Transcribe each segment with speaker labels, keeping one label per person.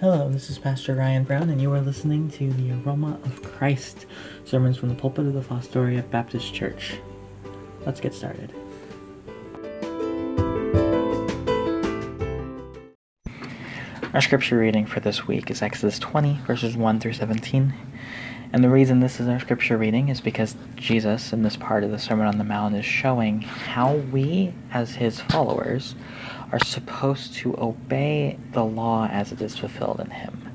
Speaker 1: Hello, this is Pastor Ryan Brown, and you are listening to the Aroma of Christ sermons from the pulpit of the Fostoria Baptist Church. Let's get started. Our scripture reading for this week is Exodus 20, verses 1 through 17. And the reason this is our scripture reading is because Jesus, in this part of the Sermon on the Mount, is showing how we, as his followers, are supposed to obey the law as it is fulfilled in him.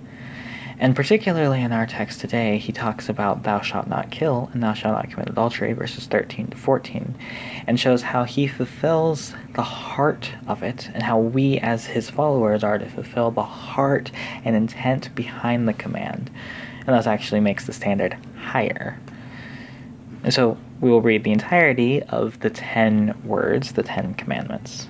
Speaker 1: And particularly in our text today, he talks about thou shalt not kill and thou shalt not commit adultery, verses 13 to 14, and shows how he fulfills the heart of it and how we as his followers are to fulfill the heart and intent behind the command. And thus actually makes the standard higher. And so we will read the entirety of the ten words, the ten commandments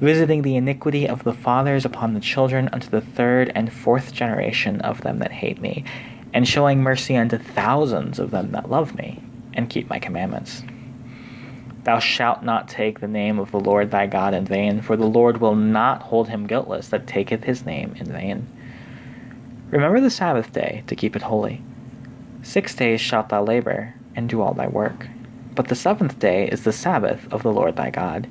Speaker 1: visiting the iniquity of the fathers upon the children unto the third and fourth generation of them that hate me, and showing mercy unto thousands of them that love me, and keep my commandments. Thou shalt not take the name of the Lord thy God in vain, for the Lord will not hold him guiltless that taketh his name in vain. Remember the Sabbath day to keep it holy. Six days shalt thou labor, and do all thy work. But the seventh day is the Sabbath of the Lord thy God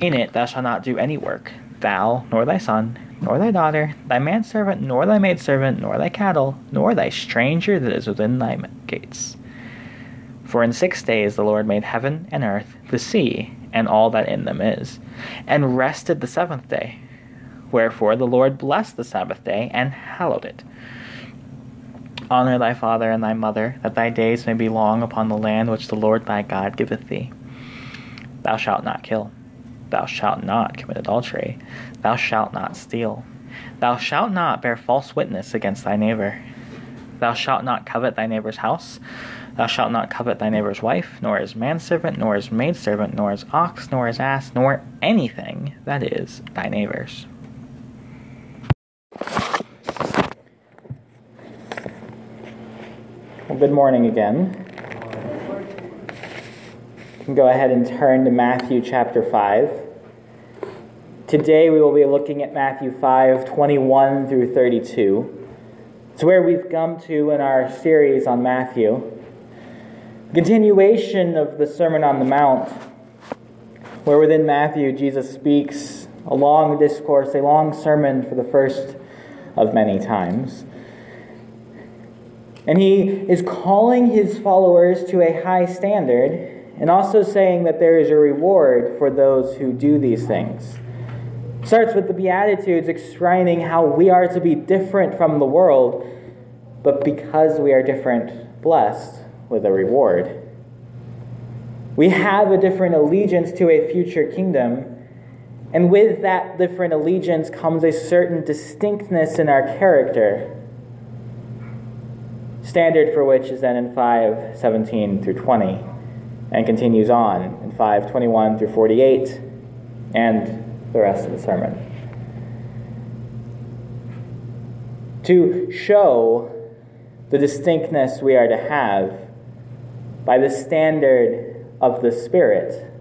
Speaker 1: in it thou shalt not do any work, thou, nor thy son, nor thy daughter, thy manservant, nor thy maidservant, nor thy cattle, nor thy stranger that is within thy gates. For in six days the Lord made heaven and earth, the sea, and all that in them is, and rested the seventh day. Wherefore the Lord blessed the Sabbath day and hallowed it. Honor thy father and thy mother, that thy days may be long upon the land which the Lord thy God giveth thee. Thou shalt not kill. Thou shalt not commit adultery. Thou shalt not steal. Thou shalt not bear false witness against thy neighbor. Thou shalt not covet thy neighbor's house. Thou shalt not covet thy neighbor's wife, nor his manservant, nor his maidservant, nor his ox, nor his ass, nor anything that is thy neighbor's. Well, good morning again can go ahead and turn to Matthew chapter 5. Today we will be looking at Matthew 5 21 through 32. It's where we've come to in our series on Matthew. Continuation of the Sermon on the Mount, where within Matthew Jesus speaks a long discourse, a long sermon for the first of many times. And he is calling his followers to a high standard and also saying that there is a reward for those who do these things. starts with the Beatitudes explaining how we are to be different from the world, but because we are different, blessed with a reward. We have a different allegiance to a future kingdom, and with that different allegiance comes a certain distinctness in our character. Standard for which is then in 5 17 through 20 and continues on in 521 through 48 and the rest of the sermon. To show the distinctness we are to have by the standard of the Spirit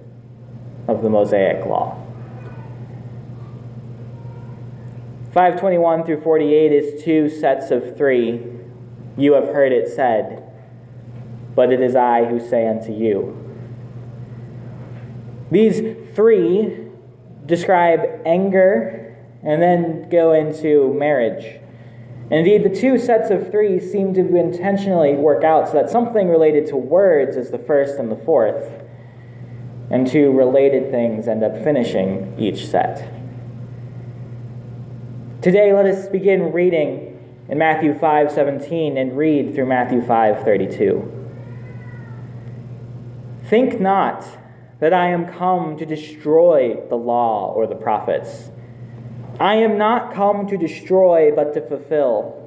Speaker 1: of the Mosaic Law. 521 through 48 is two sets of three. You have heard it said but it is I who say unto you. These three describe anger and then go into marriage. Indeed, the two sets of three seem to intentionally work out so that something related to words is the first and the fourth, and two related things end up finishing each set. Today, let us begin reading in Matthew 5:17 and read through Matthew 5:32. Think not that I am come to destroy the law or the prophets.
Speaker 2: I am not come to destroy, but to fulfill.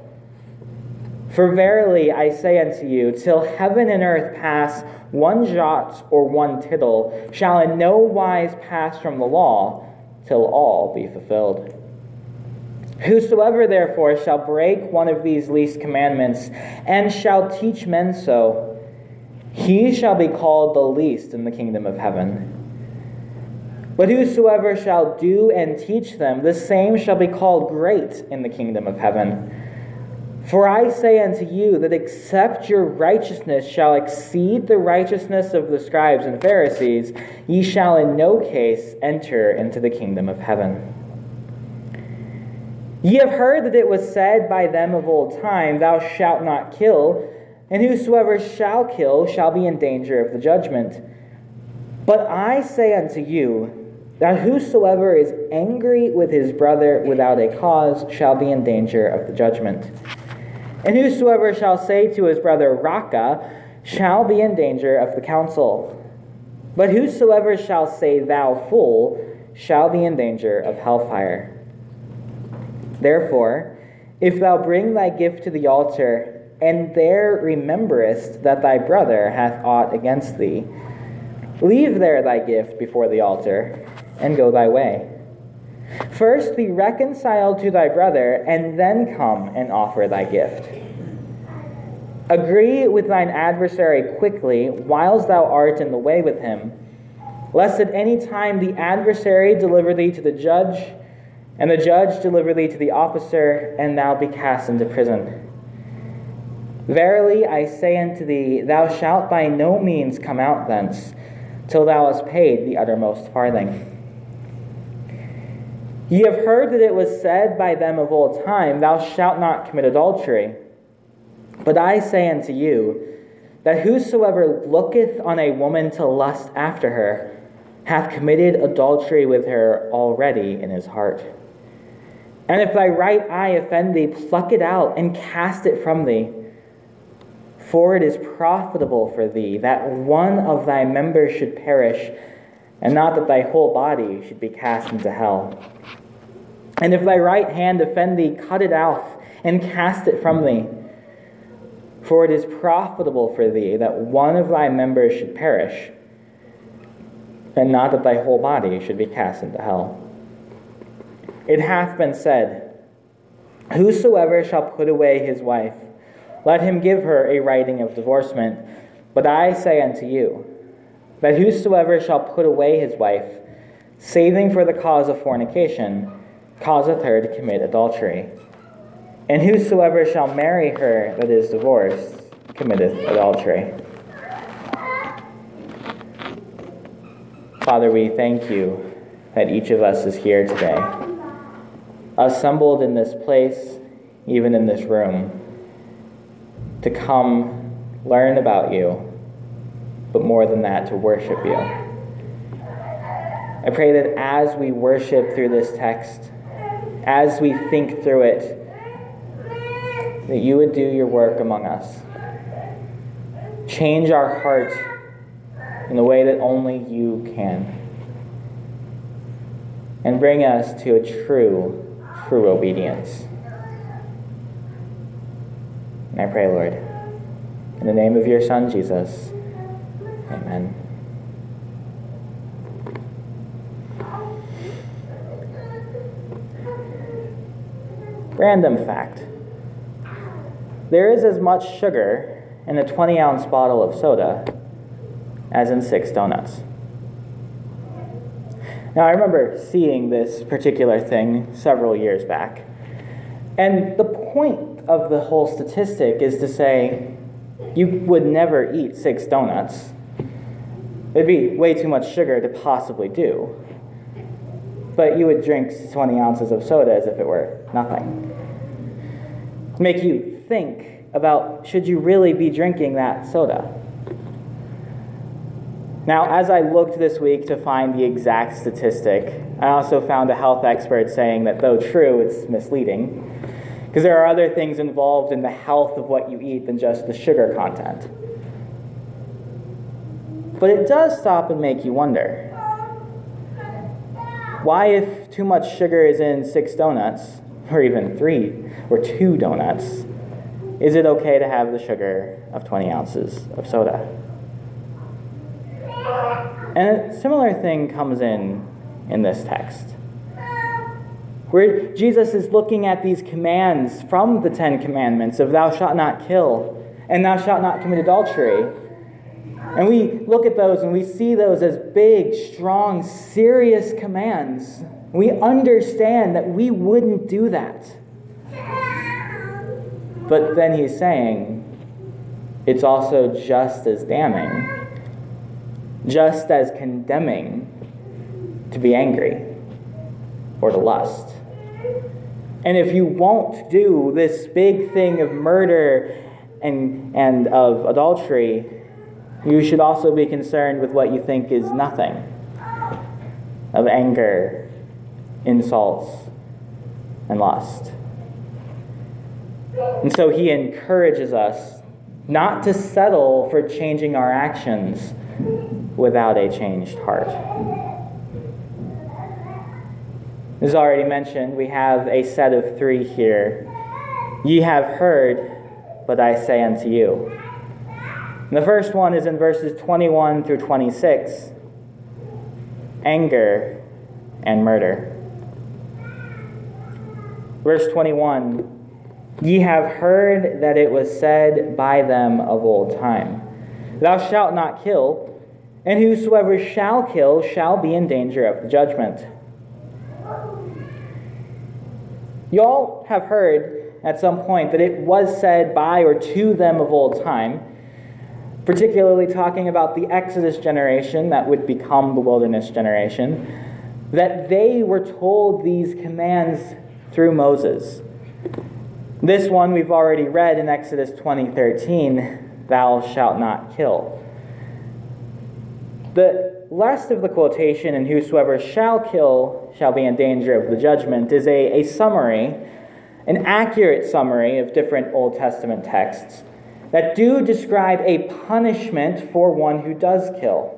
Speaker 2: For verily I say unto you, till heaven and earth pass, one jot or one tittle shall in no wise pass from the law, till all be fulfilled. Whosoever therefore shall break one of these least commandments, and shall teach men so, he shall be called the least in the kingdom of heaven. But whosoever shall do and teach them, the same shall be called great in the kingdom of heaven. For I say unto you that except your righteousness shall exceed the righteousness of the scribes and Pharisees, ye shall in no case enter into the kingdom of heaven. Ye have heard that it was said by them of old time, Thou shalt not kill, and whosoever shall kill shall be in danger of the judgment. But I say unto you, that whosoever is angry with his brother without a cause shall be in danger of the judgment. And whosoever shall say to his brother, Raca, shall be in danger of the council. But whosoever shall say, Thou fool, shall be in danger of hellfire. Therefore, if thou bring thy gift to the altar, and there rememberest that thy brother hath aught against thee, leave there thy gift before the altar, and go thy way. First be reconciled to thy brother, and then come and offer thy gift. Agree with thine adversary quickly, whilst thou art in the way with him, lest at any time the adversary deliver thee to the judge, and the judge deliver thee to the officer, and thou be cast into prison. Verily I say unto thee, thou shalt by no means come out thence, till thou hast paid the uttermost farthing. Ye have heard that it was said by them of old time, Thou shalt not commit adultery. But I say unto you, that whosoever looketh on a woman to lust after her hath committed adultery with her already in his heart. And if thy right eye offend thee, pluck it out and cast it from thee. For it is profitable for thee that one of thy members should perish, and not that thy whole body should be cast into hell. And if thy right hand offend thee, cut it off and cast it from thee. For it is profitable for thee that one of thy members should perish, and not that thy whole body should be cast into hell. It hath been said, Whosoever shall put away his wife, let him give her a writing of divorcement. But I say unto you, that whosoever shall put away his wife, saving for the cause of fornication, causeth her to commit adultery. And whosoever shall marry her that is divorced committeth adultery. Father, we thank you that each of us is here today, assembled in this place, even in this room, to come learn about you, but more than that, to worship you. I pray that as we worship through this text, as we think through it, that you would do your work among us. Change our heart in the way that only you can. And bring us to a true, true obedience. And I pray, Lord, in the name of your Son, Jesus, amen. Random fact there is as much sugar in a 20 ounce bottle of soda as in six donuts. Now, I remember seeing this particular thing several years back. And the point of the whole statistic is to say you would never eat six donuts. It'd be way too much sugar to possibly do but you would drink 20 ounces of soda as if it were nothing. Make you think about should you really be drinking that soda? Now, as I looked this week to find the exact statistic, I also found a health expert saying that though true, it's misleading because there are other things involved in the health of what you eat than just the sugar content. But it does stop and make you wonder Why, if too much sugar is in six donuts, or even three or two donuts, is it okay to have the sugar of 20 ounces of soda? And a similar thing comes in in this text, where Jesus is looking at these commands from the Ten Commandments of thou shalt not kill and thou shalt not commit adultery. And we look at those and we see those as big, strong, serious commands. We understand that we wouldn't do that. But then he's saying it's also just as damning, just as condemning to be angry or to lust. And if you won't do this big thing of murder and, and of adultery, you should also be concerned with what you think is nothing of anger, insults, and lust. And so he encourages us not to settle for changing our actions without a changed heart. As already mentioned, we have a set of three here. Ye have heard, but I say unto you. And the first one is in verses 21 through 26 anger and murder. Verse 21 Ye have heard that it was said by them of old time, Thou shalt not kill, and whosoever shall kill shall be in danger of the judgment. You all have heard at some point that it was said by or to them of old time, particularly talking about the Exodus generation that would become the wilderness generation, that they were told these commands through Moses. This one we've already read in Exodus 20:13, thou shalt not kill. The rest of the quotation, and whosoever shall kill shall be in danger of the judgment, is a, a summary, an accurate summary of different Old Testament texts that do describe a punishment for one who does kill.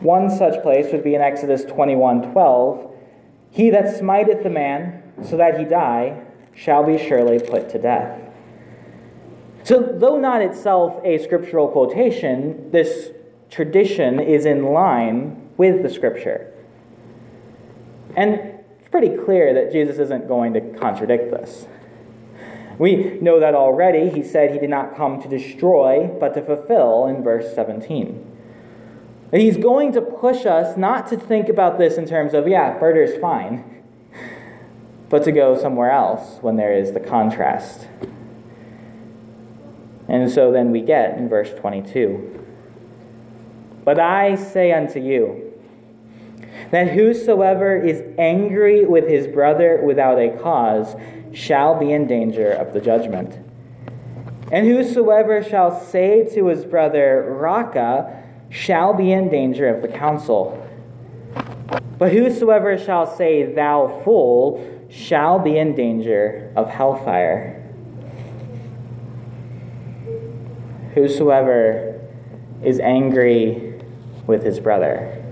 Speaker 2: One such place would be in Exodus 21:12, he that smiteth the man so that he die shall be surely put to death. So, though not itself a scriptural quotation, this tradition is in line with the scripture. And it's pretty clear that Jesus isn't going to contradict this. We know that already. He said he did not come to destroy, but to fulfill in verse 17. And he's going to push us not to think about this in terms of, yeah, murder is fine but to go somewhere else when there is the contrast. And so then we get in verse 22 But I say unto you, that whosoever is angry with his brother without a cause shall be in danger of the judgment. And whosoever shall say to his brother, Raca, shall be in danger of the council. But whosoever shall say, Thou fool, shall be in danger of hellfire. Whosoever is angry with his brother.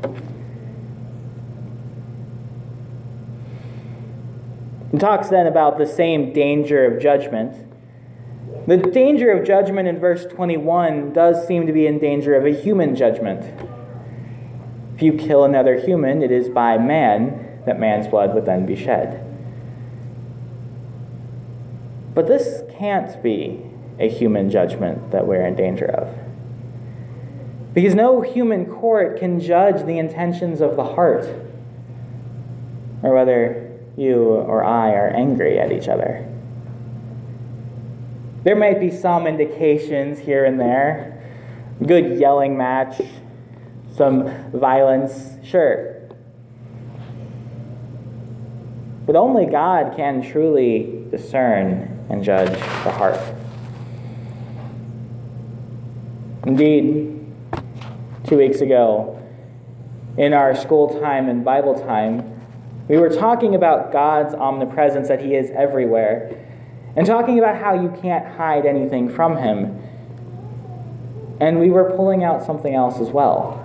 Speaker 2: It talks then about the same danger of judgment. The danger of judgment in verse 21 does seem to be in danger of a human judgment. If you kill another human, it is by man that man's blood would then be shed. But this can't be a human judgment that we're in danger of. Because no human court can judge the intentions of the heart, or whether you or I are angry at each other. There might be some indications here and there good yelling match, some violence, sure. But only God can truly discern and judge the heart. Indeed, two weeks ago, in our school time and Bible time, we were talking about God's omnipresence, that He is everywhere, and talking about how you can't hide anything from Him. And we were pulling out something else as well.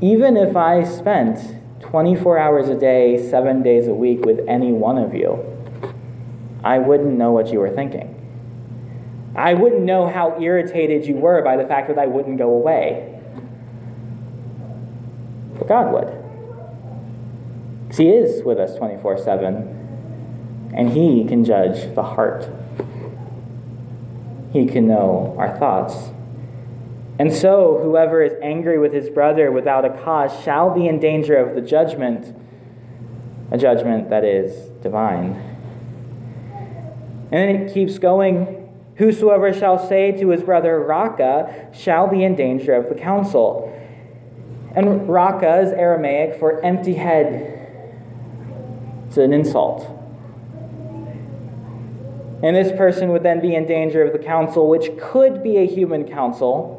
Speaker 2: even if I spent 24 hours a day, seven days a week with any one of you, I wouldn't know what you were thinking. I wouldn't know how irritated you were by the fact that I wouldn't go away. But God would. He is with us 24 7, and He can judge the heart. He can know our thoughts. And so, whoever is angry with his brother without a cause shall be in danger of the judgment, a judgment that is divine. And then it keeps going Whosoever shall say to his brother, Raka, shall be in danger of the council. And Raka is Aramaic for empty head. It's an insult. And this person would then be in danger of the council, which could be a human council,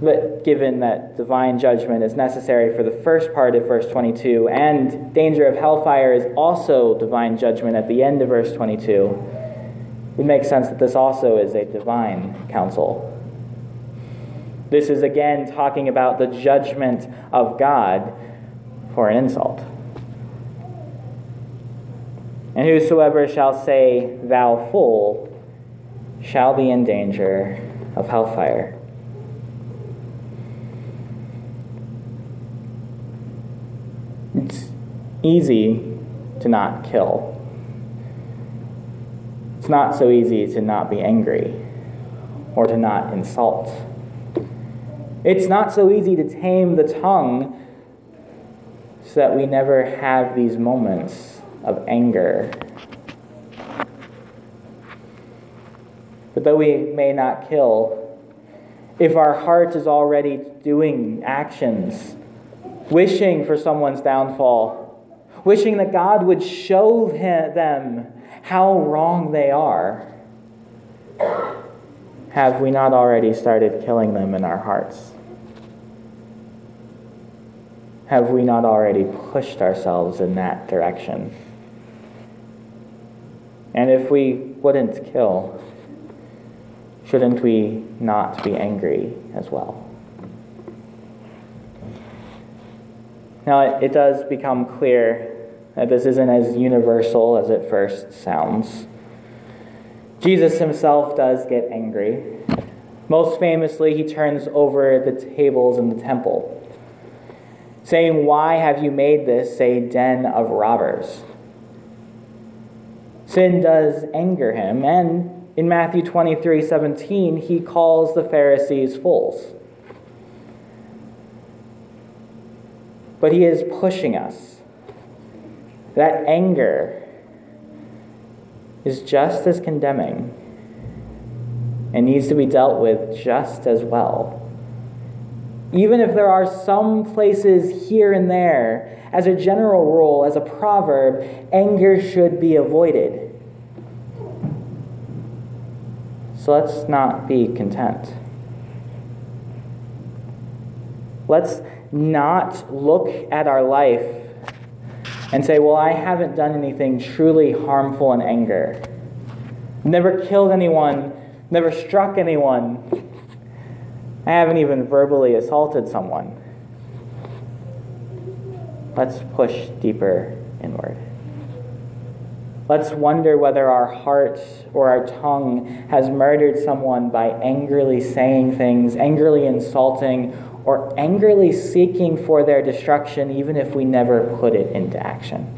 Speaker 2: but given that divine judgment is necessary for the first part of verse 22, and danger of hellfire is also divine judgment at the end of verse 22, it would make sense that this also is a divine council. This is again talking about the judgment of God for an insult. And whosoever shall say, Thou fool, shall be in danger of hellfire. It's easy to not kill. It's not so easy to not be angry or to not insult. It's not so easy to tame the tongue so that we never have these moments of anger. But though we may not kill, if our heart is already doing actions wishing for someone's downfall, wishing that God would show them how wrong they are, have we not already started killing them in our hearts? Have we not already pushed ourselves in that direction? And if we wouldn't kill, shouldn't we not be angry as well? Now, it does become clear that this isn't as universal as it first sounds. Jesus himself does get angry. Most famously, he turns over the tables in the temple, saying, Why have you made this a den of robbers? Sin does anger him, and in Matthew 23 17, he calls the Pharisees fools. but He is pushing us. That anger is just as condemning and needs to be dealt with just as well. Even if there are some places here and there, as a general rule, as a proverb, anger should be avoided. So let's not be content. Let's not look at our life and say, well, I haven't done anything truly harmful in anger. Never killed anyone, never struck anyone. I haven't even verbally assaulted someone. Let's push deeper inward. Let's wonder whether our heart or our tongue has murdered someone by angrily saying things, angrily insulting, or angrily seeking for their destruction, even if we never put it into action.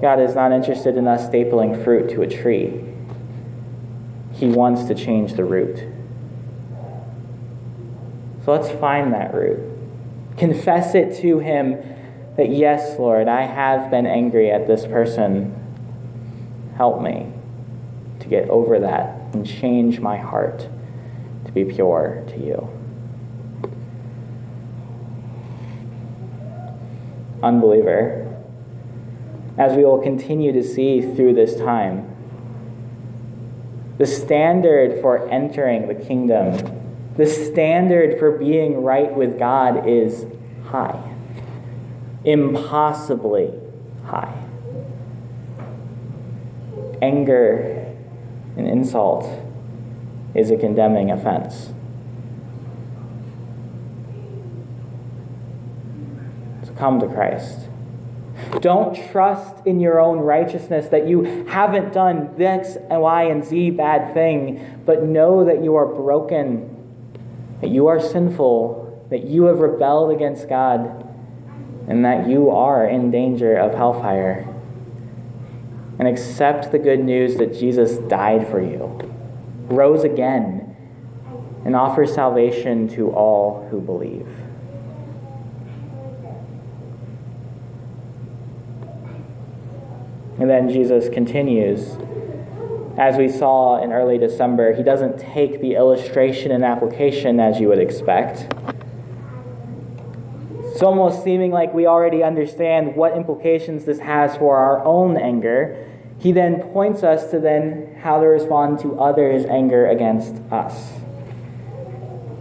Speaker 2: God is not interested in us stapling fruit to a tree. He wants to change the root. So let's find that root. Confess it to Him that, yes, Lord, I have been angry at this person. Help me to get over that and change my heart to be pure to you. Unbeliever, as we will continue to see through this time, the standard for entering the kingdom, the standard for being right with God is high, impossibly high. Anger and insult is a condemning offense. So come to Christ. Don't trust in your own righteousness that you haven't done this and Y and Z bad thing, but know that you are broken, that you are sinful, that you have rebelled against God, and that you are in danger of hellfire. And accept the good news that Jesus died for you rose again, and offers salvation to all who believe. And then Jesus continues. As we saw in early December, he doesn't take the illustration and application as you would expect. It's almost seeming like we already understand what implications this has for our own anger. He then points us to then how to respond to others' anger against us.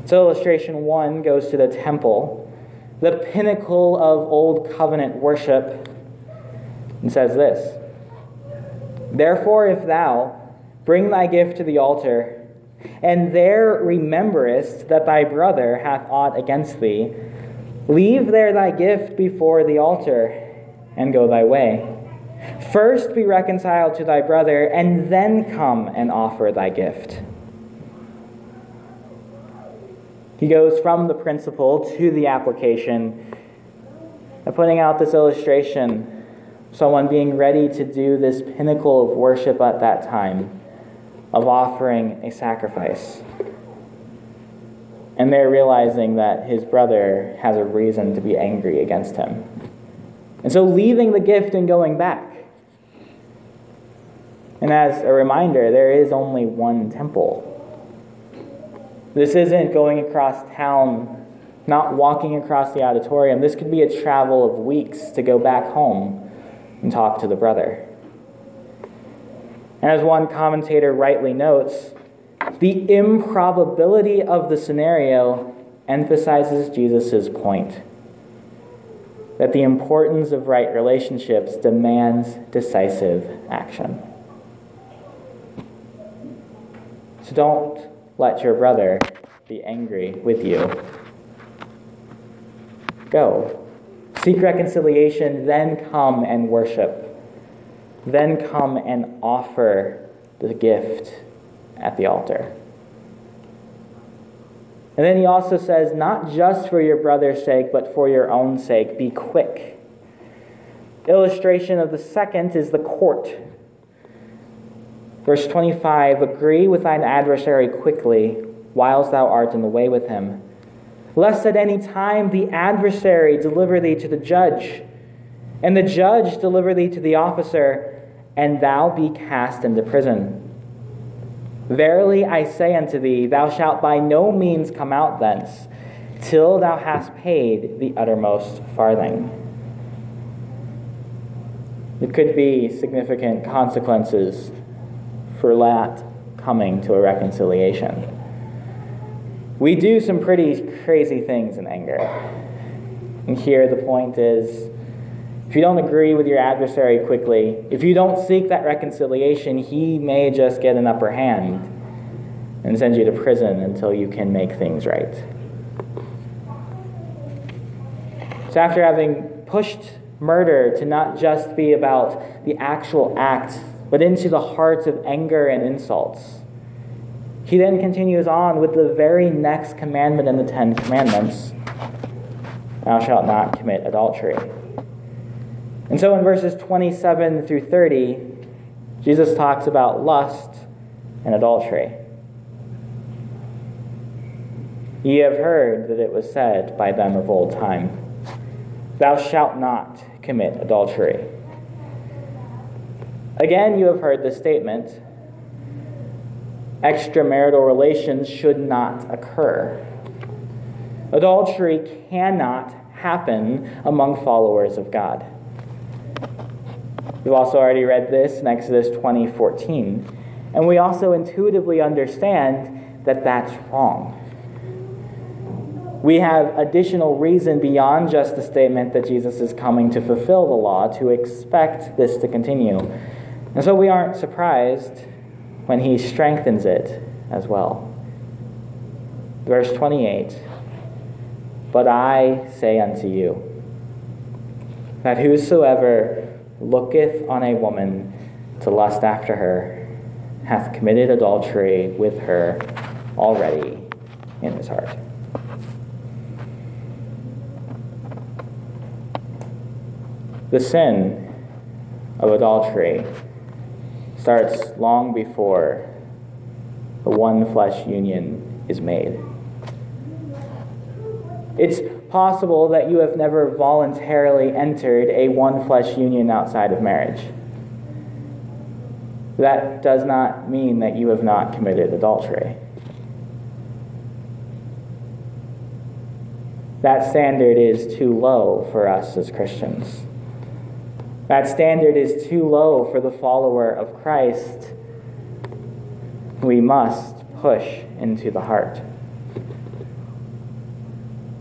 Speaker 2: So illustration one goes to the temple, the pinnacle of old covenant worship, and says this Therefore, if thou bring thy gift to the altar, and there rememberest that thy brother hath aught against thee, leave there thy gift before the altar, and go thy way. First be reconciled to thy brother, and then come and offer thy gift. He goes from the principle to the application, by putting out this illustration someone being ready to do this pinnacle of worship at that time, of offering a sacrifice. And they're realizing that his brother has a reason to be angry against him. And so leaving the gift and going back. And as a reminder, there is only one temple. This isn't going across town, not walking across the auditorium. This could be a travel of weeks to go back home and talk to the brother. And as one commentator rightly notes, the improbability of the scenario emphasizes Jesus' point that the importance of right relationships demands decisive action. So don't let your brother be angry with you. Go Seek reconciliation, then come and worship. Then come and offer the gift at the altar. And then he also says, not just for your brother's sake, but for your own sake, be quick. Illustration of the second is the court. Verse 25 Agree with thine adversary quickly, whilst thou art in the way with him lest at any time the adversary deliver thee to the judge, and the judge deliver thee to the officer, and thou be cast into prison. Verily I say unto thee, thou shalt by no means come out thence, till thou hast paid the uttermost farthing. It could be significant consequences for that coming to a reconciliation. We do some pretty crazy things in anger. And here the point is if you don't agree with your adversary quickly, if you don't seek that reconciliation, he may just get an upper hand and send you to prison until you can make things right. So, after having pushed murder to not just be about the actual act, but into the hearts of anger and insults, he then continues on with the very next commandment in the Ten Commandments Thou shalt not commit adultery. And so in verses 27 through 30, Jesus talks about lust and adultery. Ye have heard that it was said by them of old time, Thou shalt not commit adultery. Again, you have heard the statement extramarital relations should not occur. Adultery cannot happen among followers of God. We've also already read this in Exodus 20 14. And we also intuitively understand that that's wrong. We have additional reason beyond just the statement that Jesus is coming to fulfill the law to expect this to continue. And so we aren't surprised when he strengthens it as well. Verse 28 But I say unto you, that whosoever looketh on a woman to lust after her hath committed adultery with her already in his heart. The sin of adultery starts long before the one flesh union is made. It's possible that you have never voluntarily entered a one flesh union outside of marriage. That does not mean that you have not committed adultery. That standard is too low for us as Christians. That standard is too low for the follower of Christ. We must push into the heart,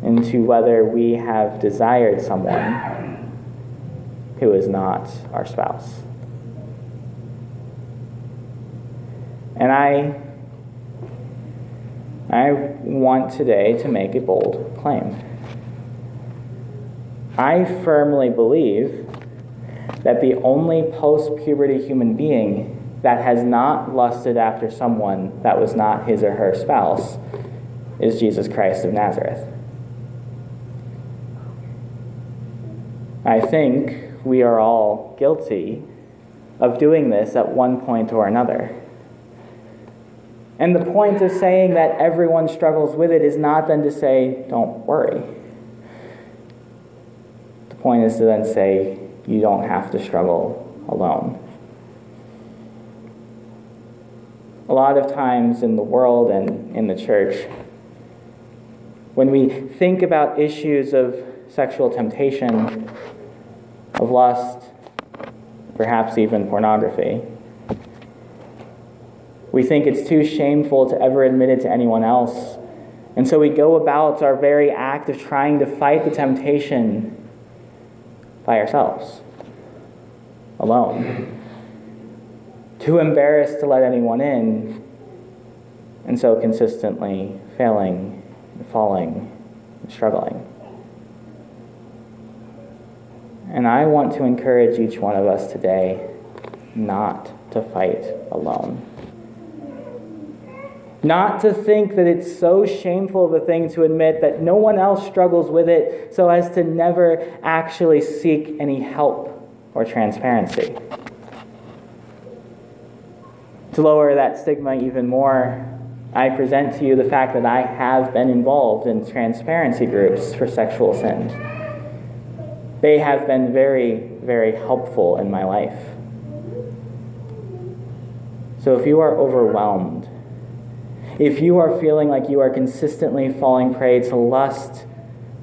Speaker 2: into whether we have desired someone who is not our spouse. And I, I want today to make a bold claim. I firmly believe that the only post puberty human being that has not lusted after someone that was not his or her spouse is Jesus Christ of Nazareth. I think we are all guilty of doing this at one point or another. And the point of saying that everyone struggles with it is not then to say, don't worry. The point is to then say, you don't have to struggle alone. A lot of times in the world and in the church, when we think about issues of sexual temptation, of lust, perhaps even pornography, we think it's too shameful to ever admit it to anyone else. And so we go about our very act of trying to fight the temptation by ourselves, alone. Too embarrassed to let anyone in, and so consistently failing, falling, and struggling. And I want to encourage each one of us today not to fight alone. Not to think that it's so shameful of a thing to admit that no one else struggles with it, so as to never actually seek any help or transparency. To lower that stigma even more, I present to you the fact that I have been involved in transparency groups for sexual sin. They have been very, very helpful in my life. So if you are overwhelmed, if you are feeling like you are consistently falling prey to lust,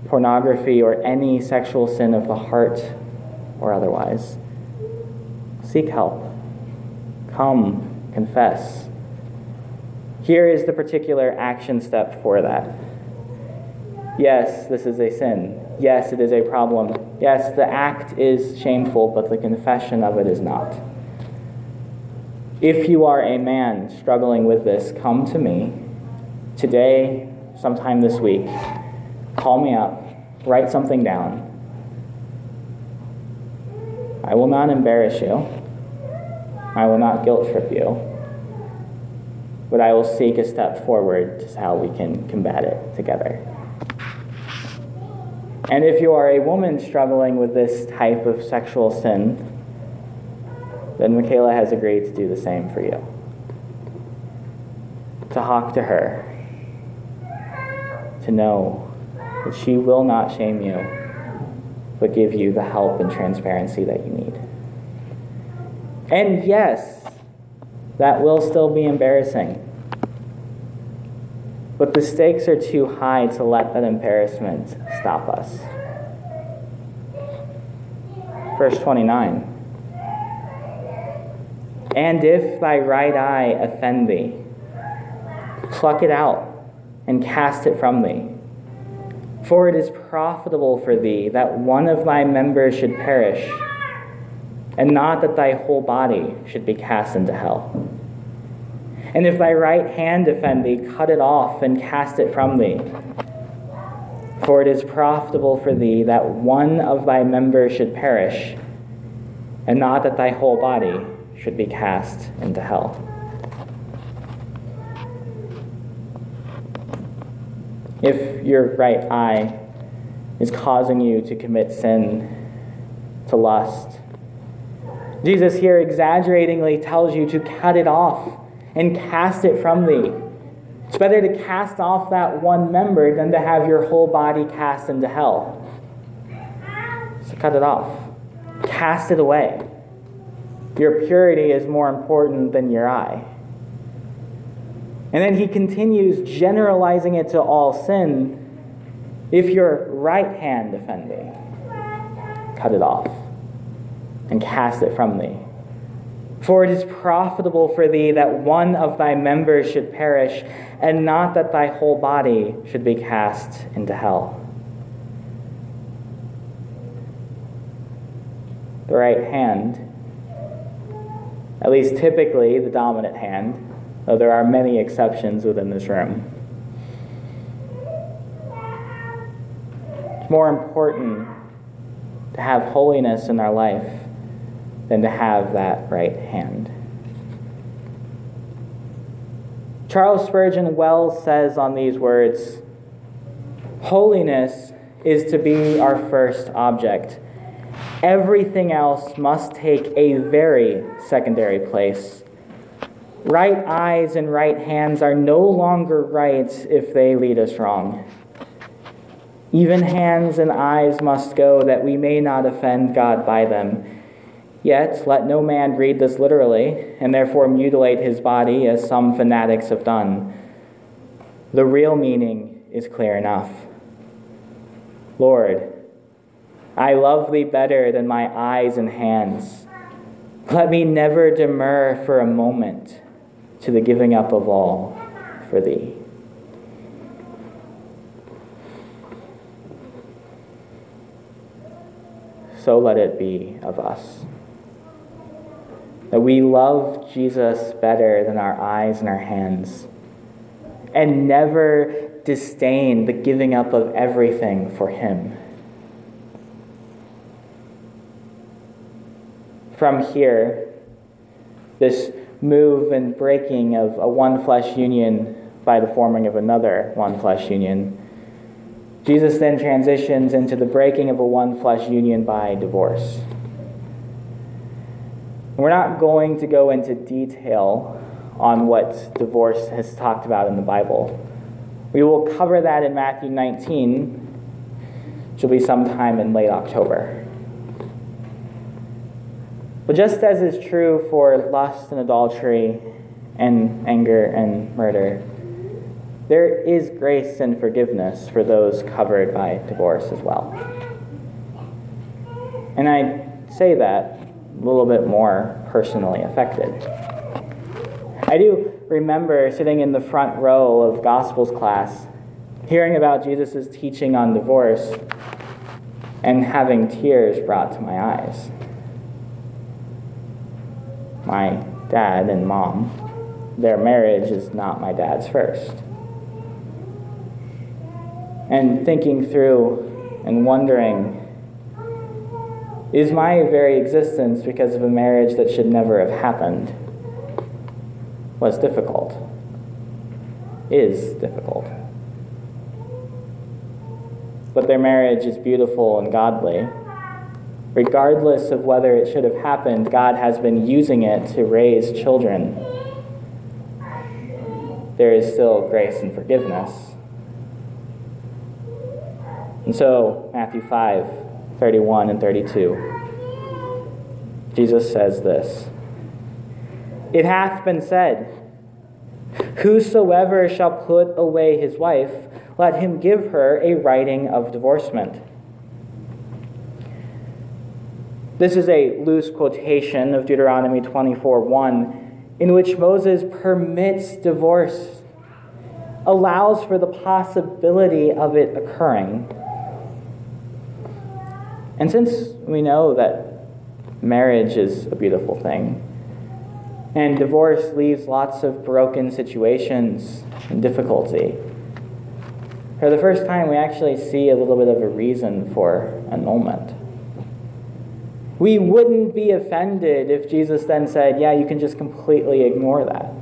Speaker 2: pornography, or any sexual sin of the heart or otherwise, seek help. Come, confess. Here is the particular action step for that. Yes, this is a sin. Yes, it is a problem. Yes, the act is shameful, but the confession of it is not. If you are a man struggling with this, come to me today, sometime this week. Call me up, write something down. I will not embarrass you, I will not guilt trip you, but I will seek a step forward to how we can combat it together. And if you are a woman struggling with this type of sexual sin, then Michaela has agreed to do the same for you. To talk to her, to know that she will not shame you, but give you the help and transparency that you need. And yes, that will still be embarrassing. But the stakes are too high to let that embarrassment stop us. Verse 29. And if thy right eye offend thee, pluck it out and cast it from thee. For it is profitable for thee that one of thy members should perish, and not that thy whole body should be cast into hell. And if thy right hand offend thee, cut it off and cast it from thee. For it is profitable for thee that one of thy members should perish, and not that thy whole body should be cast into hell. If your right eye is causing you to commit sin, to lust, Jesus here exaggeratingly tells you to cut it off and cast it from thee. It's better to cast off that one member than to have your whole body cast into hell. So cut it off, cast it away. Your purity is more important than your eye. And then he continues generalizing it to all sin. If your right hand offend thee, cut it off and cast it from thee. For it is profitable for thee that one of thy members should perish, and not that thy whole body should be cast into hell. The right hand, at least typically the dominant hand, though there are many exceptions within this room. It's more important to have holiness in our life than to have that right hand. Charles Spurgeon well says on these words Holiness is to be our first object. Everything else must take a very secondary place. Right eyes and right hands are no longer right if they lead us wrong. Even hands and eyes must go that we may not offend God by them. Yet let no man read this literally, and therefore mutilate his body as some fanatics have done. The real meaning is clear enough. Lord, I love thee better than my eyes and hands. Let me never demur for a moment to the giving up of all for thee. So let it be of us. That we love Jesus better than our eyes and our hands, and never disdain the giving up of everything for Him. From here, this move and breaking of a one flesh union by the forming of another one flesh union. Jesus then transitions into the breaking of a one flesh union by divorce. We're not going to go into detail on what divorce has talked about in the Bible. We will cover that in Matthew 19, which will be sometime in late October. But just as is true for lust and adultery and anger and murder, there is grace and forgiveness for those covered by divorce as well. And I say that a little bit more personally affected. I do remember sitting in the front row of Gospels class, hearing about Jesus' teaching on divorce, and having tears brought to my eyes my dad and mom. Their marriage is not my dad's first. And thinking through and wondering is my very existence because of a marriage that should never have happened was difficult, is difficult. But their marriage is beautiful and godly regardless of whether it should have happened, God has been using it to raise children. There is still grace and forgiveness. And so, Matthew 5 31 and 32, Jesus says this It hath been said, Whosoever shall put away his wife, let him give her a writing of divorcement. This is a loose quotation of Deuteronomy 24 1, in which Moses permits divorce, allows for the possibility of it occurring. And since we know that marriage is a beautiful thing, and divorce leaves lots of broken situations and difficulty, For the first time, we actually see a little bit of a reason for annulment. We wouldn't be offended if Jesus then said, Yeah, you can just completely ignore that.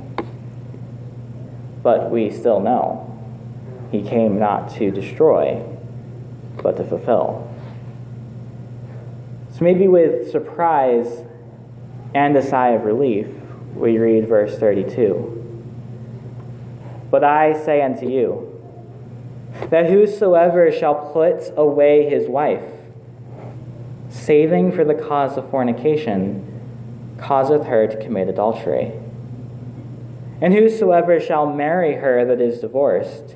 Speaker 2: But we still know he came not to destroy, but to fulfill. So maybe with surprise and a sigh of relief, we read verse 32. But I say unto you, that whosoever shall put away his wife, saving for the cause of fornication, causeth her to commit adultery. And whosoever shall marry her that is divorced,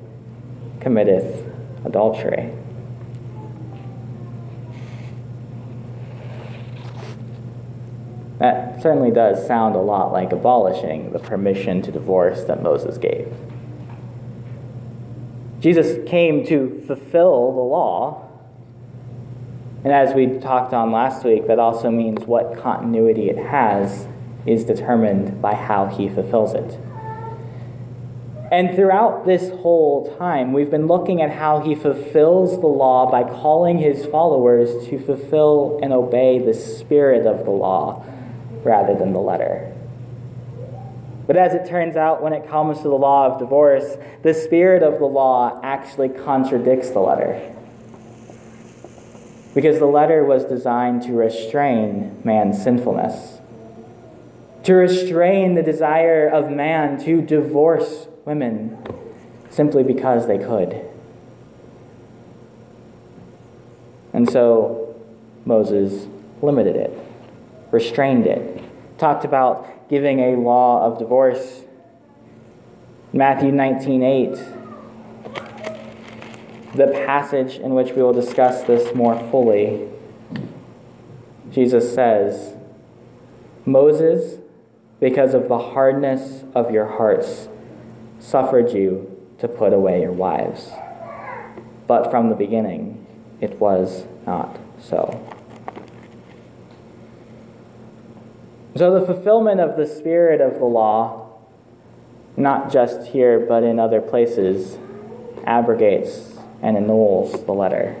Speaker 2: committeth adultery. That certainly does sound a lot like abolishing the permission to divorce that Moses gave. Jesus came to fulfill the law. And as we talked on last week, that also means what continuity it has is determined by how he fulfills it. And throughout this whole time, we've been looking at how he fulfills the law by calling his followers to fulfill and obey the spirit of the law rather than the letter. But as it turns out, when it comes to the law of divorce, the spirit of the law actually contradicts the letter. Because the letter was designed to restrain man's sinfulness, to restrain the desire of man to divorce women simply because they could. And so Moses limited it, restrained it, talked about giving a law of divorce. Matthew 19:8 the passage in which we will discuss this more fully. Jesus says, Moses, because of the hardness of your hearts, suffered you to put away your wives. But from the beginning, it was not so. So, the fulfillment of the spirit of the law, not just here but in other places, abrogates and annuls the letter.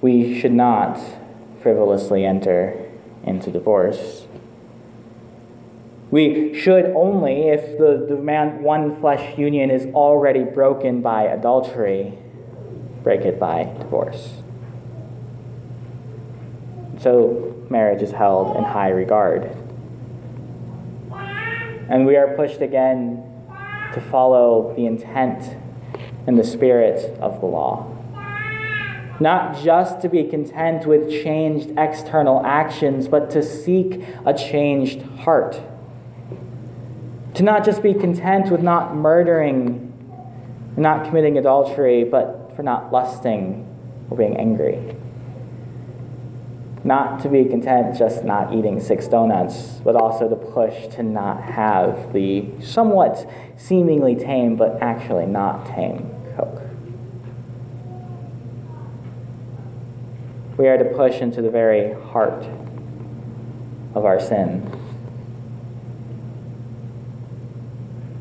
Speaker 2: We should not frivolously enter into divorce. We should only if the, man, one flesh union is already broken by adultery, break it by divorce. So marriage is held in high regard. And we are pushed again to follow the intent and the spirit of the law. Not just to be content with changed external actions, but to seek a changed heart. To not just be content with not murdering, not committing adultery, but for not lusting or being angry not to be content just not eating six donuts, but also to push to not have the somewhat seemingly tame, but actually not tame Coke. We are to push into the very heart of our sin.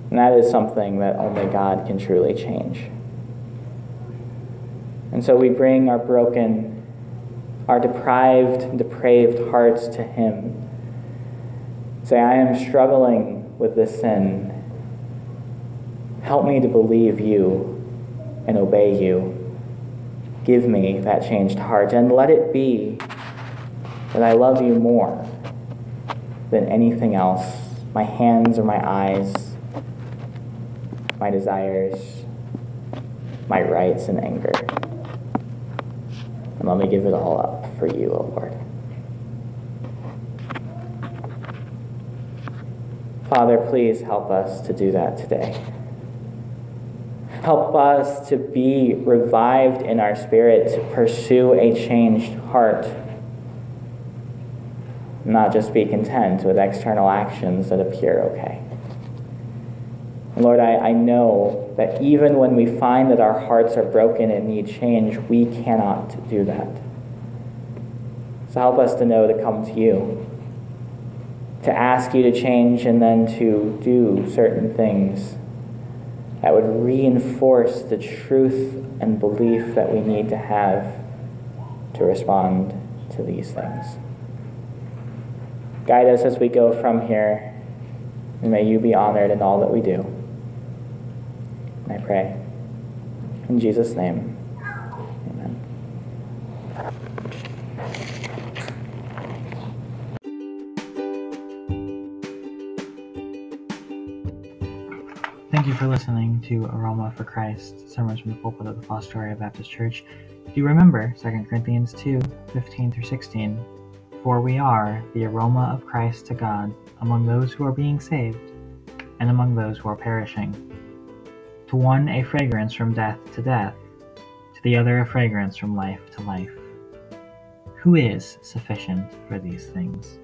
Speaker 2: And that is something that only God can truly change. And so we bring our broken our deprived, depraved hearts to Him. Say, I am struggling with this sin. Help me to believe you and obey you. Give me that changed heart, and let it be that I love you more than anything else my hands or my eyes, my desires, my rights and anger. And let me give it all up for you, O oh Lord. Father, please help us to do that today. Help us to be revived in our spirit, to pursue a changed heart, not just be content with external actions that appear okay. Lord, I, I know that even when we find that our hearts are broken and need change, we cannot do that. So help us to know to come to you, to ask you to change and then to do certain things that would reinforce the truth and belief that we need to have to respond to these things. Guide us as we go from here, and may you be honored in all that we do. I pray. In Jesus' name, amen.
Speaker 1: Thank you for listening to Aroma for Christ, sermons from the pulpit of the Fostoria Baptist Church. Do you remember 2 Corinthians 2 15 through 16? For we are the aroma of Christ to God among those who are being saved and among those who are perishing. To one a fragrance from death to death, to the other a fragrance from life to life. Who is sufficient for these things?